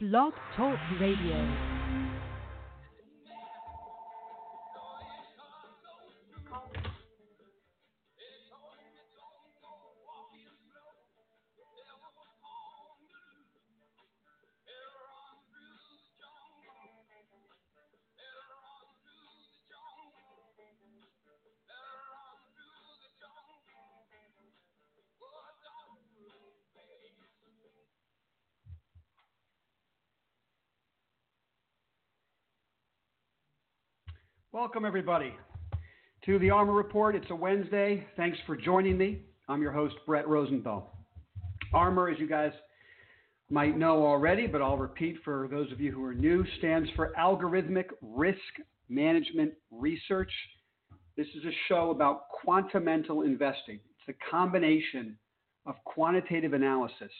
Blog Talk Radio. Welcome, everybody, to the ARMR Report. It's a Wednesday. Thanks for joining me. I'm your host, Brett Rosenthal. ARMR, as you guys might know already, but I'll repeat for those of you who are new, stands for Algorithmic Risk Management Research. This is a show about quantamental investing. It's a combination of quantitative analysis,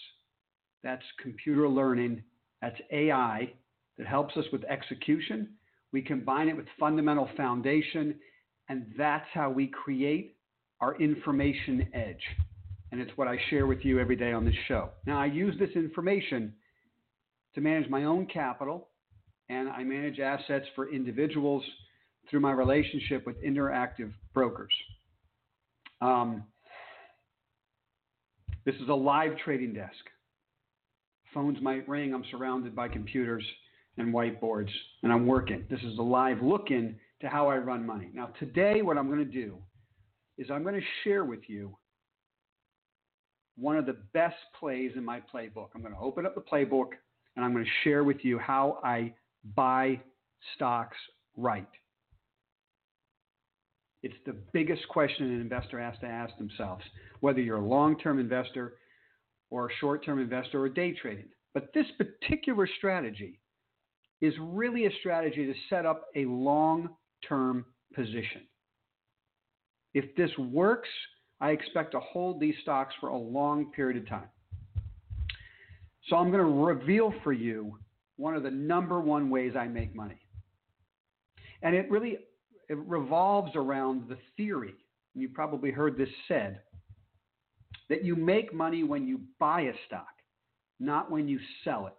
that's computer learning, that's AI, that helps us with execution we combine it with fundamental foundation, and that's how we create our information edge. And it's what I share with you every day on this show. Now, I use this information to manage my own capital, and I manage assets for individuals through my relationship with interactive brokers. Um, this is a live trading desk. Phones might ring. I'm surrounded by computers and whiteboards, and I'm working. This is a live look in to how I run money. Now, today, what I'm going to do is I'm going to share with you one of the best plays in my playbook. I'm going to open up the playbook and I'm going to share with you how I buy stocks right. It's the biggest question an investor has to ask themselves, whether you're a long term investor or a short term investor or day trading. But this particular strategy is really a strategy to set up a long term position. If this works, I expect to hold these stocks for a long period of time. So I'm going to reveal for you one of the number one ways I make money. And it really it revolves around the theory, you probably heard this said, that you make money when you buy a stock, not when you sell it.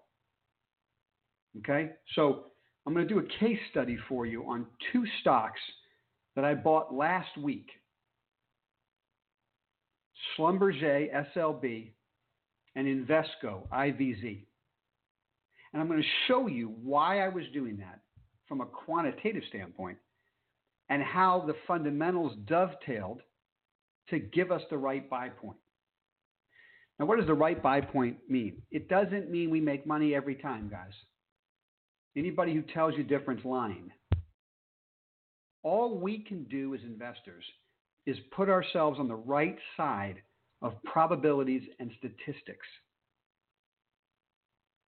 Okay, so I'm going to do a case study for you on two stocks that I bought last week Schlumberger SLB and Invesco IVZ. And I'm going to show you why I was doing that from a quantitative standpoint and how the fundamentals dovetailed to give us the right buy point. Now, what does the right buy point mean? It doesn't mean we make money every time, guys. Anybody who tells you different's lying. All we can do as investors is put ourselves on the right side of probabilities and statistics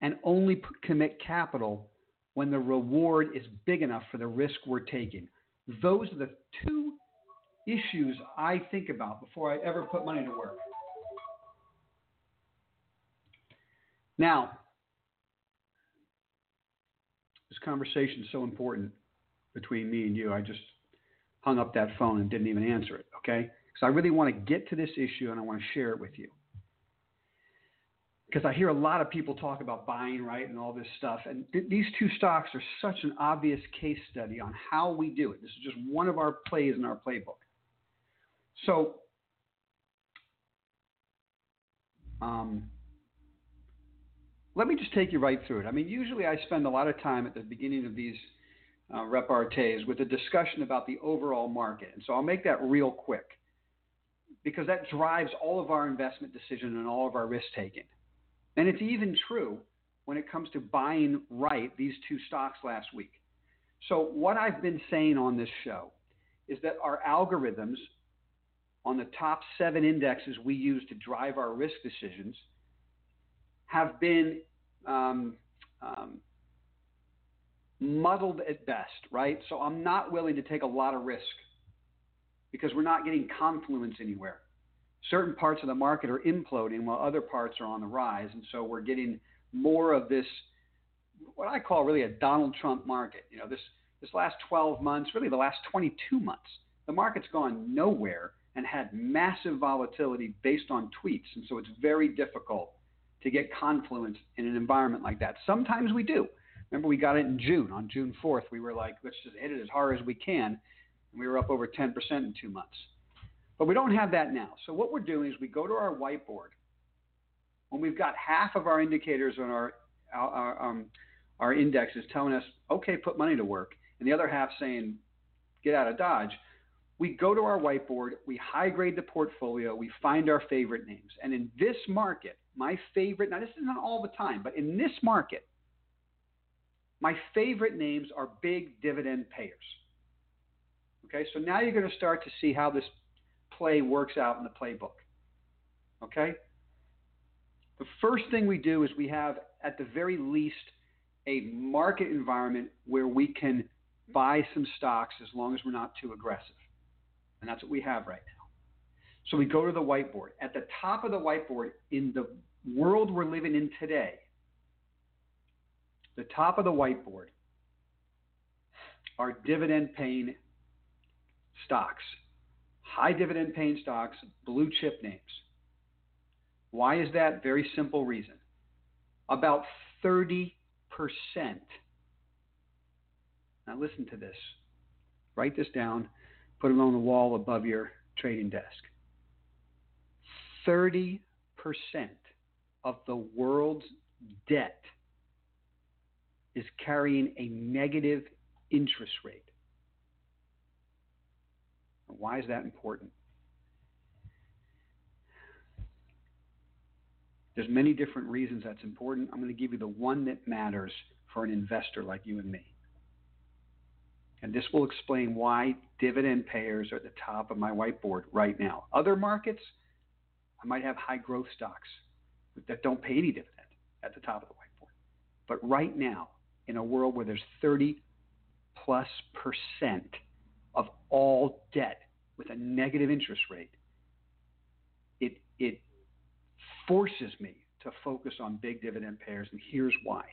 and only commit capital when the reward is big enough for the risk we're taking. Those are the two issues I think about before I ever put money to work. Now, conversation is so important between me and you. I just hung up that phone and didn't even answer it, okay? Because I really want to get to this issue and I want to share it with you. Because I hear a lot of people talk about buying, right, and all this stuff. And th- these two stocks are such an obvious case study on how we do it. This is just one of our plays in our playbook. So, um, let me just take you right through it. I mean, usually I spend a lot of time at the beginning of these uh, repartees with a discussion about the overall market. And so I'll make that real quick because that drives all of our investment decision and all of our risk taking. And it's even true when it comes to buying right these two stocks last week. So, what I've been saying on this show is that our algorithms on the top seven indexes we use to drive our risk decisions have been um, um, muddled at best, right? So I'm not willing to take a lot of risk because we're not getting confluence anywhere. Certain parts of the market are imploding while other parts are on the rise. And so we're getting more of this, what I call really a Donald Trump market. You know, this, this last 12 months, really the last 22 months, the market's gone nowhere and had massive volatility based on tweets. And so it's very difficult to get confluence in an environment like that. Sometimes we do. Remember, we got it in June. On June 4th, we were like, let's just hit it as hard as we can. And we were up over 10% in two months. But we don't have that now. So what we're doing is we go to our whiteboard when we've got half of our indicators on our our, um, our indexes telling us, okay, put money to work, and the other half saying, get out of Dodge. We go to our whiteboard, we high grade the portfolio, we find our favorite names. And in this market, my favorite, now this is not all the time, but in this market, my favorite names are big dividend payers. Okay, so now you're going to start to see how this play works out in the playbook. Okay? The first thing we do is we have, at the very least, a market environment where we can buy some stocks as long as we're not too aggressive. And that's what we have right now. So we go to the whiteboard. At the top of the whiteboard, in the world we're living in today, the top of the whiteboard are dividend paying stocks, high dividend paying stocks, blue chip names. Why is that? Very simple reason. About 30%. Now listen to this. Write this down, put it on the wall above your trading desk. 30% of the world's debt is carrying a negative interest rate. Why is that important? There's many different reasons that's important. I'm going to give you the one that matters for an investor like you and me. And this will explain why dividend payers are at the top of my whiteboard right now. Other markets, I might have high growth stocks that don't pay any dividend at the top of the whiteboard. But right now, in a world where there's 30 plus percent of all debt with a negative interest rate, it, it forces me to focus on big dividend payers, and here's why.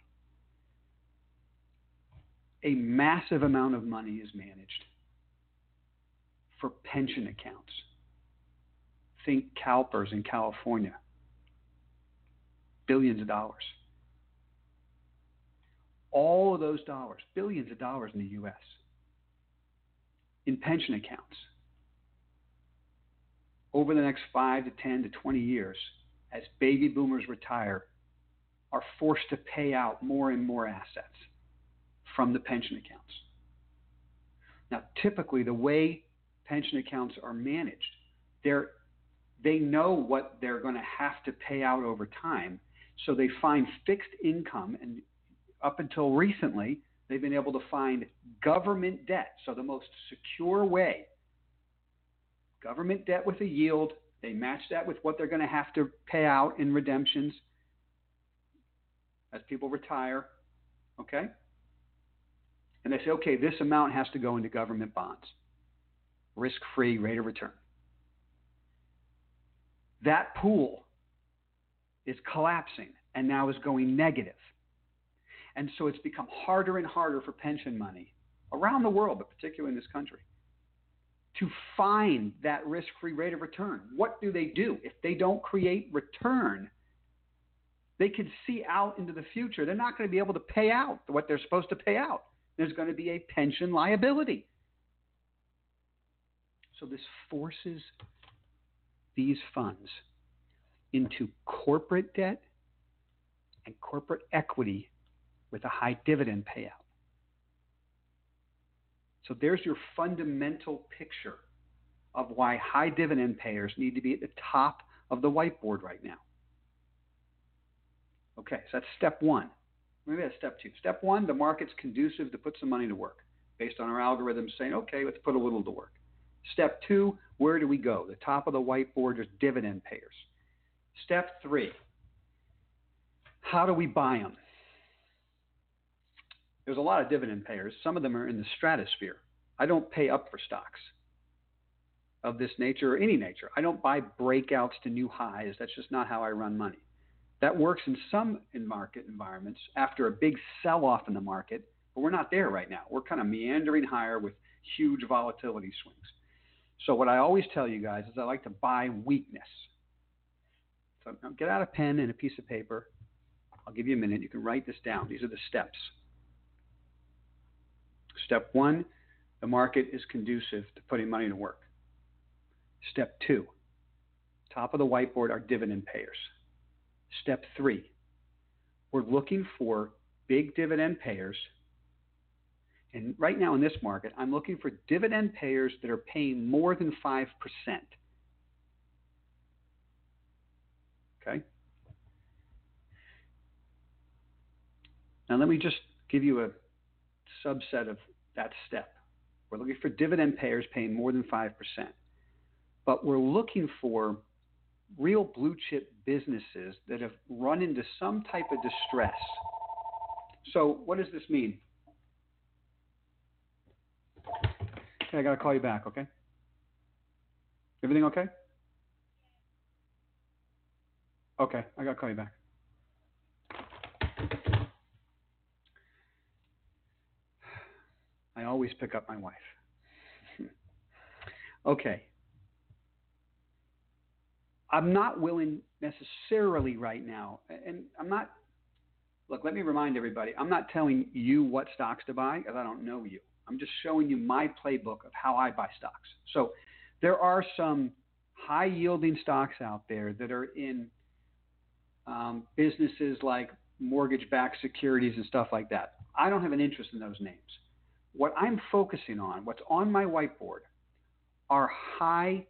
A massive amount of money is managed for pension accounts. Think CalPERS in California, billions of dollars. All of those dollars, billions of dollars in the US, in pension accounts. Over the next 5 to 10 to 20 years, as baby boomers retire, are forced to pay out more and more assets from the pension accounts. Now, typically, the way pension accounts are managed, they're, they know what they're going to have to pay out over time. So they find fixed income, and up until recently, they've been able to find government debt. So the most secure way government debt with a yield they match that with what they're going to have to pay out in redemptions as people retire. Okay? And they say, okay, this amount has to go into government bonds, risk free rate of return. That pool is collapsing and now is going negative. And so it's become harder and harder for pension money around the world, but particularly in this country, to find that risk free rate of return. What do they do? If they don't create return, they can see out into the future. They're not going to be able to pay out what they're supposed to pay out. There's going to be a pension liability. So this forces these funds into corporate debt and corporate equity with a high dividend payout. So there's your fundamental picture of why high dividend payers need to be at the top of the whiteboard right now. Okay, so that's step one. Maybe that's step two. Step one, the market's conducive to put some money to work based on our algorithms saying, okay, let's put a little to work. Step two, where do we go? The top of the whiteboard is dividend payers. Step three, how do we buy them? There's a lot of dividend payers. Some of them are in the stratosphere. I don't pay up for stocks of this nature or any nature. I don't buy breakouts to new highs. That's just not how I run money. That works in some in market environments after a big sell off in the market, but we're not there right now. We're kind of meandering higher with huge volatility swings. So, what I always tell you guys is I like to buy weakness. So get out a pen and a piece of paper. I'll give you a minute. You can write this down. These are the steps. Step one, the market is conducive to putting money to work. Step two, top of the whiteboard are dividend payers. Step three, we're looking for big dividend payers. And right now in this market, I'm looking for dividend payers that are paying more than 5%. Okay? Now, let me just give you a subset of that step. We're looking for dividend payers paying more than 5%, but we're looking for real blue chip businesses that have run into some type of distress. So, what does this mean? Okay, I got to call you back, okay? Everything okay? Okay, I got to call you back. I always pick up my wife. okay. I'm not willing necessarily right now, and I'm not. Look, let me remind everybody I'm not telling you what stocks to buy because I don't know you. I'm just showing you my playbook of how I buy stocks. So there are some high yielding stocks out there that are in um, businesses like mortgage backed securities and stuff like that. I don't have an interest in those names. What I'm focusing on, what's on my whiteboard, are high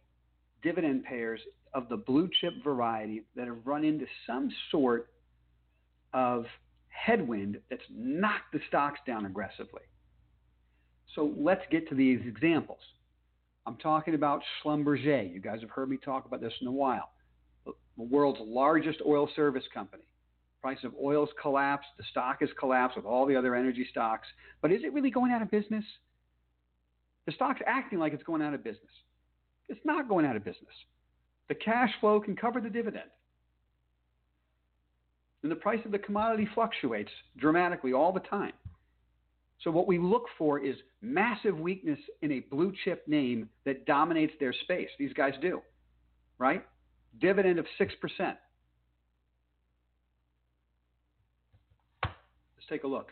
dividend payers of the blue chip variety that have run into some sort of headwind that's knocked the stocks down aggressively. So let's get to these examples. I'm talking about Schlumberger. You guys have heard me talk about this in a while. The world's largest oil service company. Price of oil's collapsed. The stock has collapsed with all the other energy stocks. But is it really going out of business? The stock's acting like it's going out of business. It's not going out of business. The cash flow can cover the dividend. And the price of the commodity fluctuates dramatically all the time. So, what we look for is massive weakness in a blue chip name that dominates their space. These guys do, right? Dividend of 6%. Let's take a look.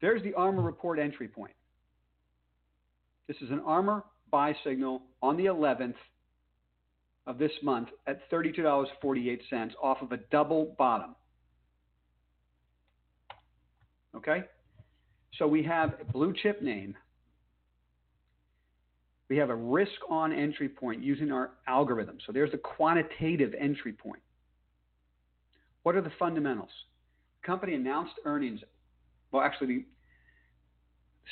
There's the ARMR report entry point. This is an ARMR buy signal on the 11th of this month at $32.48 off of a double bottom. Okay? So we have a blue chip name. We have a risk on entry point using our algorithm. So there's the quantitative entry point. What are the fundamentals? Company announced earnings. Well, actually, the,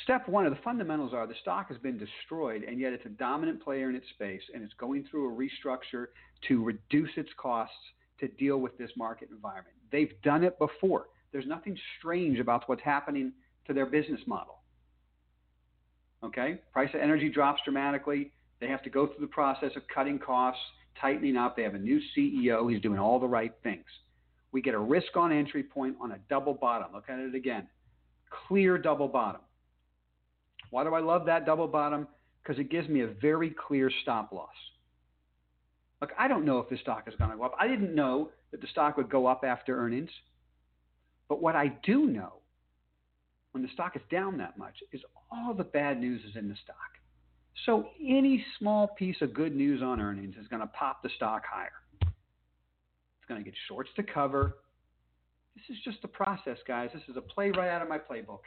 step one of the fundamentals are the stock has been destroyed, and yet it's a dominant player in its space, and it's going through a restructure to reduce its costs to deal with this market environment. They've done it before. There's nothing strange about what's happening to their business model. Okay? Price of energy drops dramatically. They have to go through the process of cutting costs, tightening up. They have a new CEO. He's doing all the right things. We get a risk on entry point on a double bottom. Look at it again. Clear double bottom. Why do I love that double bottom? Because it gives me a very clear stop loss. Look, I don't know if this stock is going to go up. I didn't know that the stock would go up after earnings. But what I do know when the stock is down that much is all the bad news is in the stock. So any small piece of good news on earnings is going to pop the stock higher. It's going to get shorts to cover. This is just a process, guys. This is a play right out of my playbook.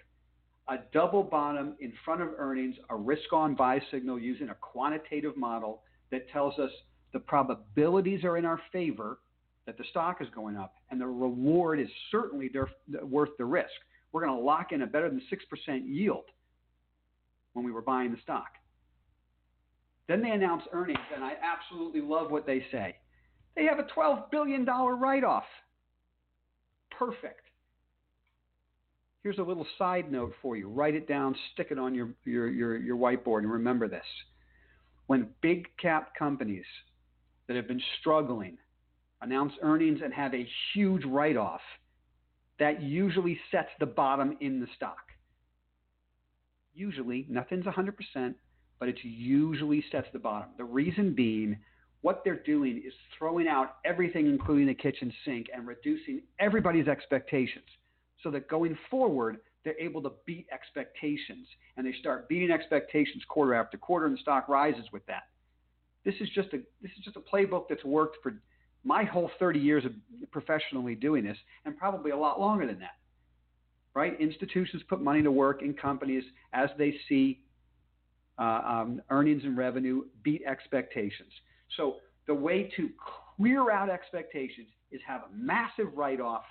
A double bottom in front of earnings, a risk on buy signal using a quantitative model that tells us the probabilities are in our favor that the stock is going up, and the reward is certainly worth the risk. We're going to lock in a better than 6% yield when we were buying the stock. Then they announce earnings, and I absolutely love what they say. They have a $12 billion write off. Perfect. Here's a little side note for you. Write it down, stick it on your, your, your, your whiteboard, and remember this. When big cap companies that have been struggling announce earnings and have a huge write off, that usually sets the bottom in the stock. Usually, nothing's 100%, but it usually sets the bottom. The reason being, what they're doing is throwing out everything, including the kitchen sink, and reducing everybody's expectations so that going forward, they're able to beat expectations. And they start beating expectations quarter after quarter, and the stock rises with that. This is just a this is just a playbook that's worked for my whole 30 years of professionally doing this, and probably a lot longer than that. Right? Institutions put money to work in companies as they see uh, um, earnings and revenue beat expectations. So the way to clear out expectations is have a massive write-off,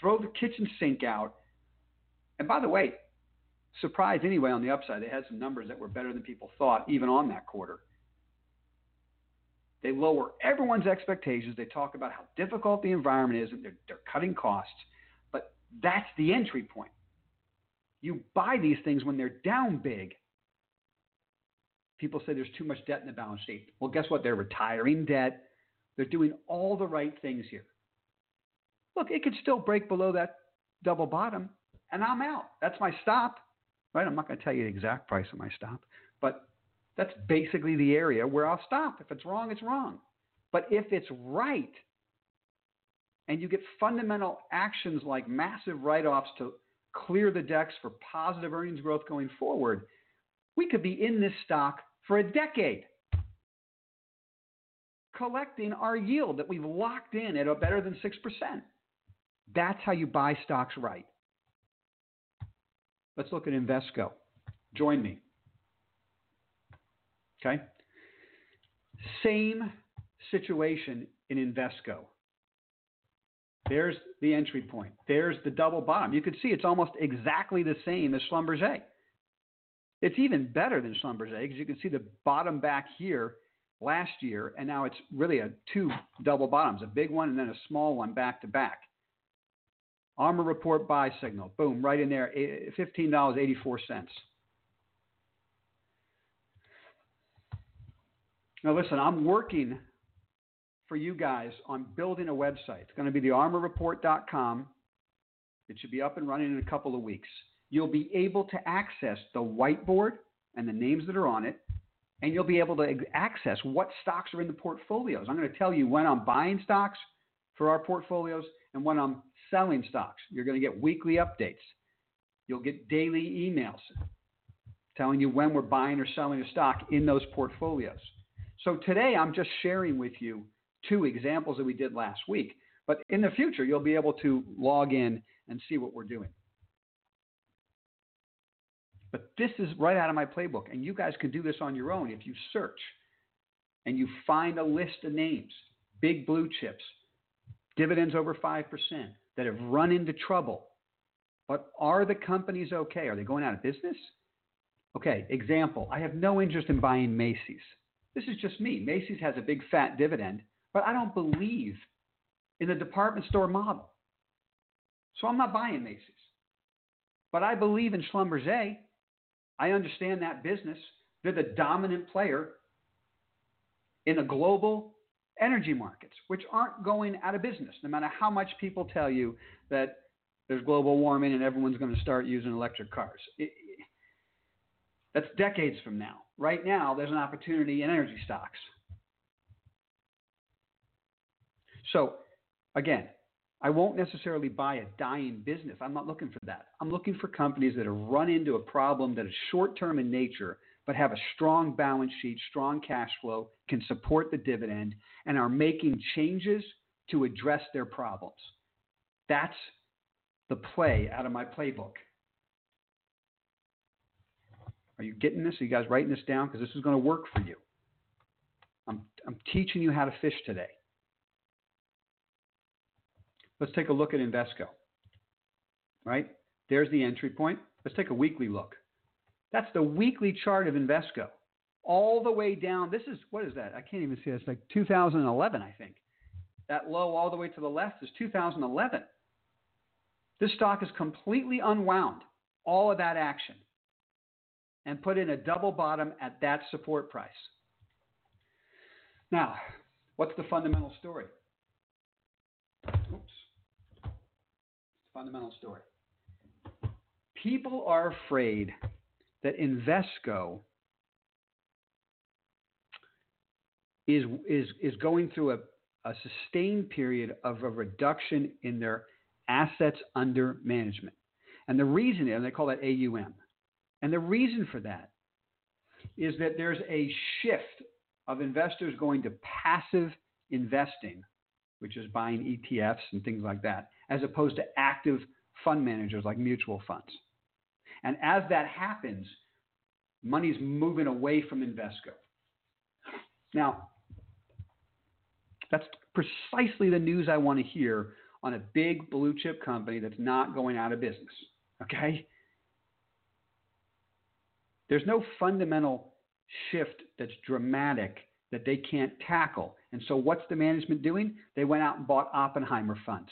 throw the kitchen sink out, and by the way, surprise anyway on the upside, they had some numbers that were better than people thought, even on that quarter. They lower everyone's expectations. They talk about how difficult the environment is, and they're, they're cutting costs. But that's the entry point. You buy these things when they're down big. People say there's too much debt in the balance sheet. Well, guess what? They're retiring debt. They're doing all the right things here. Look, it could still break below that double bottom, and I'm out. That's my stop. Right? I'm not going to tell you the exact price of my stop, but that's basically the area where I'll stop. If it's wrong, it's wrong. But if it's right, and you get fundamental actions like massive write offs to clear the decks for positive earnings growth going forward, we could be in this stock for a decade collecting our yield that we've locked in at a better than 6%. That's how you buy stocks right. Let's look at Invesco. Join me. Okay? Same situation in Invesco. There's the entry point. There's the double bottom. You can see it's almost exactly the same as Schlumberger. It's even better than Schlumberger because you can see the bottom back here last year, and now it's really a two double bottoms, a big one and then a small one back to back. ARMR report buy signal. Boom, right in there, $15.84. Now, listen, I'm working for you guys on building a website. It's going to be the armorreport.com. It should be up and running in a couple of weeks. You'll be able to access the whiteboard and the names that are on it, and you'll be able to access what stocks are in the portfolios. I'm going to tell you when I'm buying stocks for our portfolios and when I'm selling stocks. You're going to get weekly updates. You'll get daily emails telling you when we're buying or selling a stock in those portfolios. So today I'm just sharing with you two examples that we did last week. But in the future, you'll be able to log in and see what we're doing. But this is right out of my playbook. And you guys can do this on your own if you search and you find a list of names, big blue chips, dividends over 5% that have run into trouble. But are the companies okay? Are they going out of business? Okay, example I have no interest in buying Macy's. This is just me. Macy's has a big fat dividend, but I don't believe in the department store model. So I'm not buying Macy's. But I believe in Schlumberger. I understand that business. They're the dominant player in the global energy markets, which aren't going out of business, no matter how much people tell you that there's global warming and everyone's going to start using electric cars. It, that's decades from now. Right now, there's an opportunity in energy stocks. So, again, I won't necessarily buy a dying business. I'm not looking for that. I'm looking for companies that have run into a problem that is short term in nature, but have a strong balance sheet, strong cash flow, can support the dividend, and are making changes to address their problems. That's the play out of my playbook. Are you getting this? Are you guys writing this down? Because this is going to work for you. I'm, I'm teaching you how to fish today. Let's take a look at Invesco. Right? There's the entry point. Let's take a weekly look. That's the weekly chart of Invesco. All the way down. This is, what is that? I can't even see it. It's like 2011, I think. That low all the way to the left is 2011. This stock is completely unwound, all of that action and put in a double bottom at that support price. Now, what's the fundamental story? Oops. Fundamental story. People are afraid that Invesco is, is, is going through a, a sustained period of a reduction in their assets under management. And the reason, and they call that AUM. And the reason for that is that there's a shift of investors going to passive investing, which is buying ETFs and things like that, as opposed to active fund managers like mutual funds. And as that happens, money's moving away from Invesco. Now, that's precisely the news I want to hear on a big blue chip company that's not going out of business. Okay? There's no fundamental shift that's dramatic that they can't tackle. And so, what's the management doing? They went out and bought Oppenheimer funds.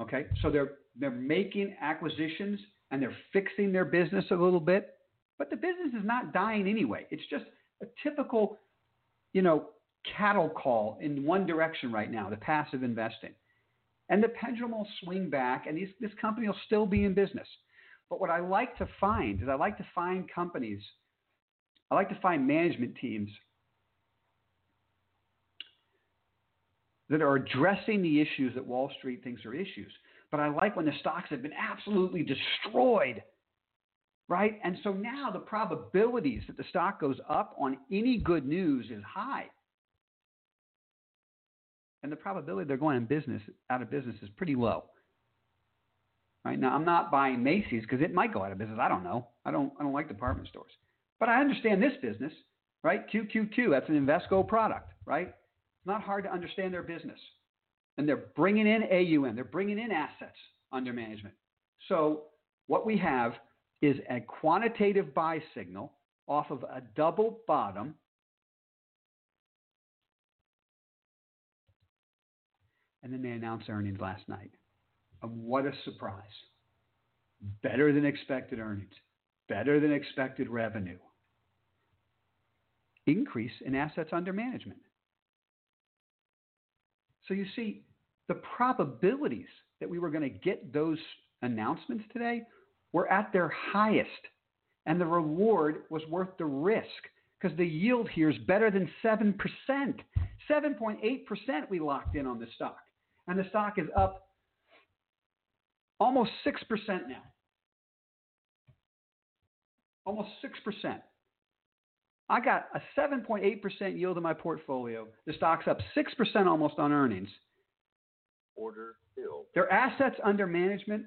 Okay, so they're they're making acquisitions and they're fixing their business a little bit, but the business is not dying anyway. It's just a typical, you know, cattle call in one direction right now, the passive investing. And the pendulum will swing back, and these, this company will still be in business. But what I like to find is I like to find companies, I like to find management teams that are addressing the issues that Wall Street thinks are issues. But I like when the stocks have been absolutely destroyed, right? And so now the probabilities that the stock goes up on any good news is high. And the probability they're going in business out of business is pretty low. Right now, I'm not buying Macy's because it might go out of business. I don't know. I don't. I don't like department stores, but I understand this business, right? QQQ. That's an Invesco product, right? It's not hard to understand their business, and they're bringing in AUM. They're bringing in assets under management. So what we have is a quantitative buy signal off of a double bottom. And then they announced earnings last night. What a surprise. Better than expected earnings, better than expected revenue, increase in assets under management. So you see, the probabilities that we were going to get those announcements today were at their highest, and the reward was worth the risk because the yield here is better than 7%. 7.8% we locked in on the stock, and the stock is up Almost 6% now. Almost 6%. I got a 7.8% yield in my portfolio. The stock's up 6% almost on earnings. Order filled. Their assets under management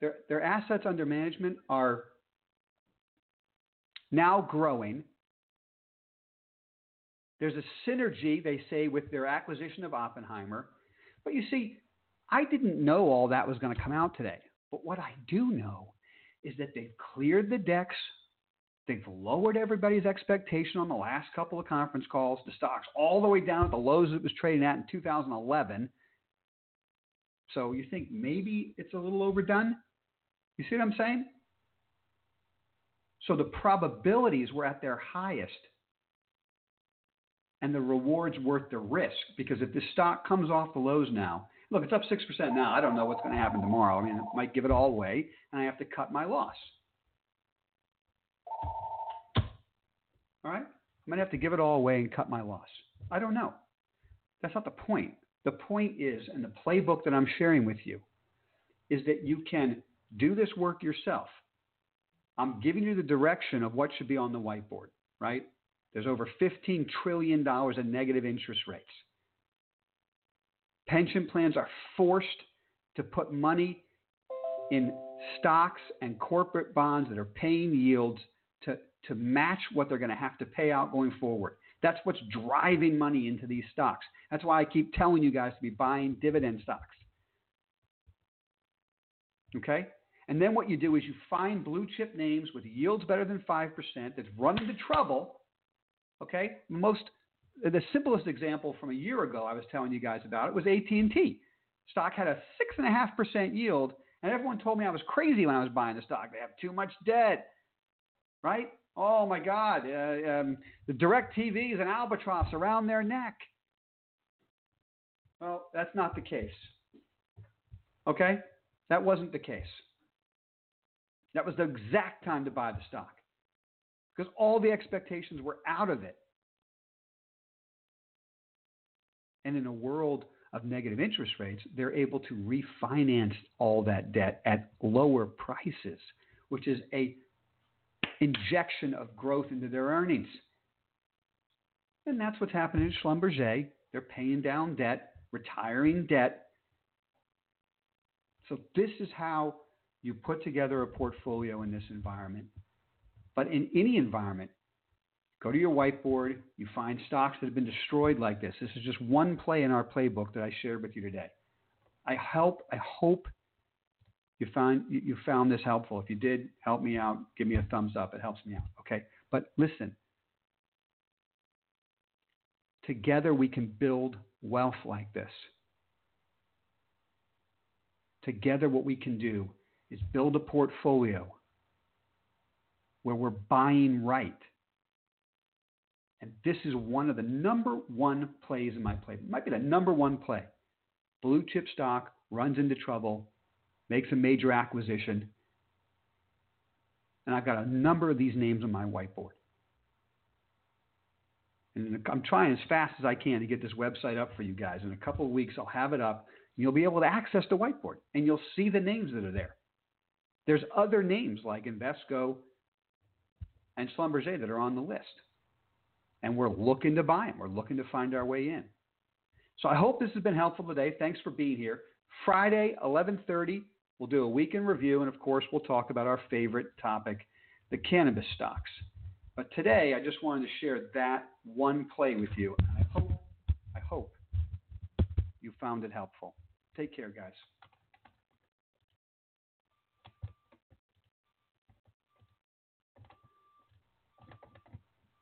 their, their assets under management are now growing. There's a synergy, they say, with their acquisition of Oppenheimer. But you see, I didn't know all that was going to come out today. But what I do know is that they've cleared the decks. They've lowered everybody's expectation on the last couple of conference calls. The stock's all the way down at the lows it was trading at in 2011. So you think maybe it's a little overdone? You see what I'm saying? So the probabilities were at their highest and the reward's worth the risk because if the stock comes off the lows now Look, it's up 6% now. I don't know what's going to happen tomorrow. I mean, it might give it all away, and I have to cut my loss. All right? I might have to give it all away and cut my loss. I don't know. That's not the point. The point is, and the playbook that I'm sharing with you, is that you can do this work yourself. I'm giving you the direction of what should be on the whiteboard, right? There's over $15 trillion in negative interest rates. Pension plans are forced to put money in stocks and corporate bonds that are paying yields to, to match what they're going to have to pay out going forward. That's what's driving money into these stocks. That's why I keep telling you guys to be buying dividend stocks. Okay? And then what you do is you find blue chip names with yields better than 5% that's run into trouble. Okay? Most the simplest example from a year ago I was telling you guys about it was AT&T. Stock had a six and a half percent yield, and everyone told me I was crazy when I was buying the stock. They have too much debt, right? Oh my God, uh, um, the DirecTV is an albatross around their neck. Well, that's not the case. Okay, that wasn't the case. That was the exact time to buy the stock because all the expectations were out of it. And in a world of negative interest rates, they're able to refinance all that debt at lower prices, which is a injection of growth into their earnings. And that's what's happening in Schlumberger. They're paying down debt, retiring debt. So this is how you put together a portfolio in this environment. But in any environment, go to your whiteboard, you find stocks that have been destroyed like this. This is just one play in our playbook that I shared with you today. I help I hope you found you found this helpful. If you did, help me out. Give me a thumbs up. It helps me out. Okay. But listen. Together we can build wealth like this. Together what we can do is build a portfolio where we're buying right. And this is one of the number one plays in my play. It might be the number one play. Blue chip stock runs into trouble, makes a major acquisition. And I've got a number of these names on my whiteboard. And I'm trying as fast as I can to get this website up for you guys. In a couple of weeks, I'll have it up. You'll be able to access the whiteboard and you'll see the names that are there. There's other names like Invesco and Schlumberger that are on the list. And we're looking to buy them. We're looking to find our way in. So I hope this has been helpful today. Thanks for being here. Friday, 11:30, we'll do a weekend review, and of course, we'll talk about our favorite topic, the cannabis stocks. But today, I just wanted to share that one play with you. I hope, I hope you found it helpful. Take care, guys.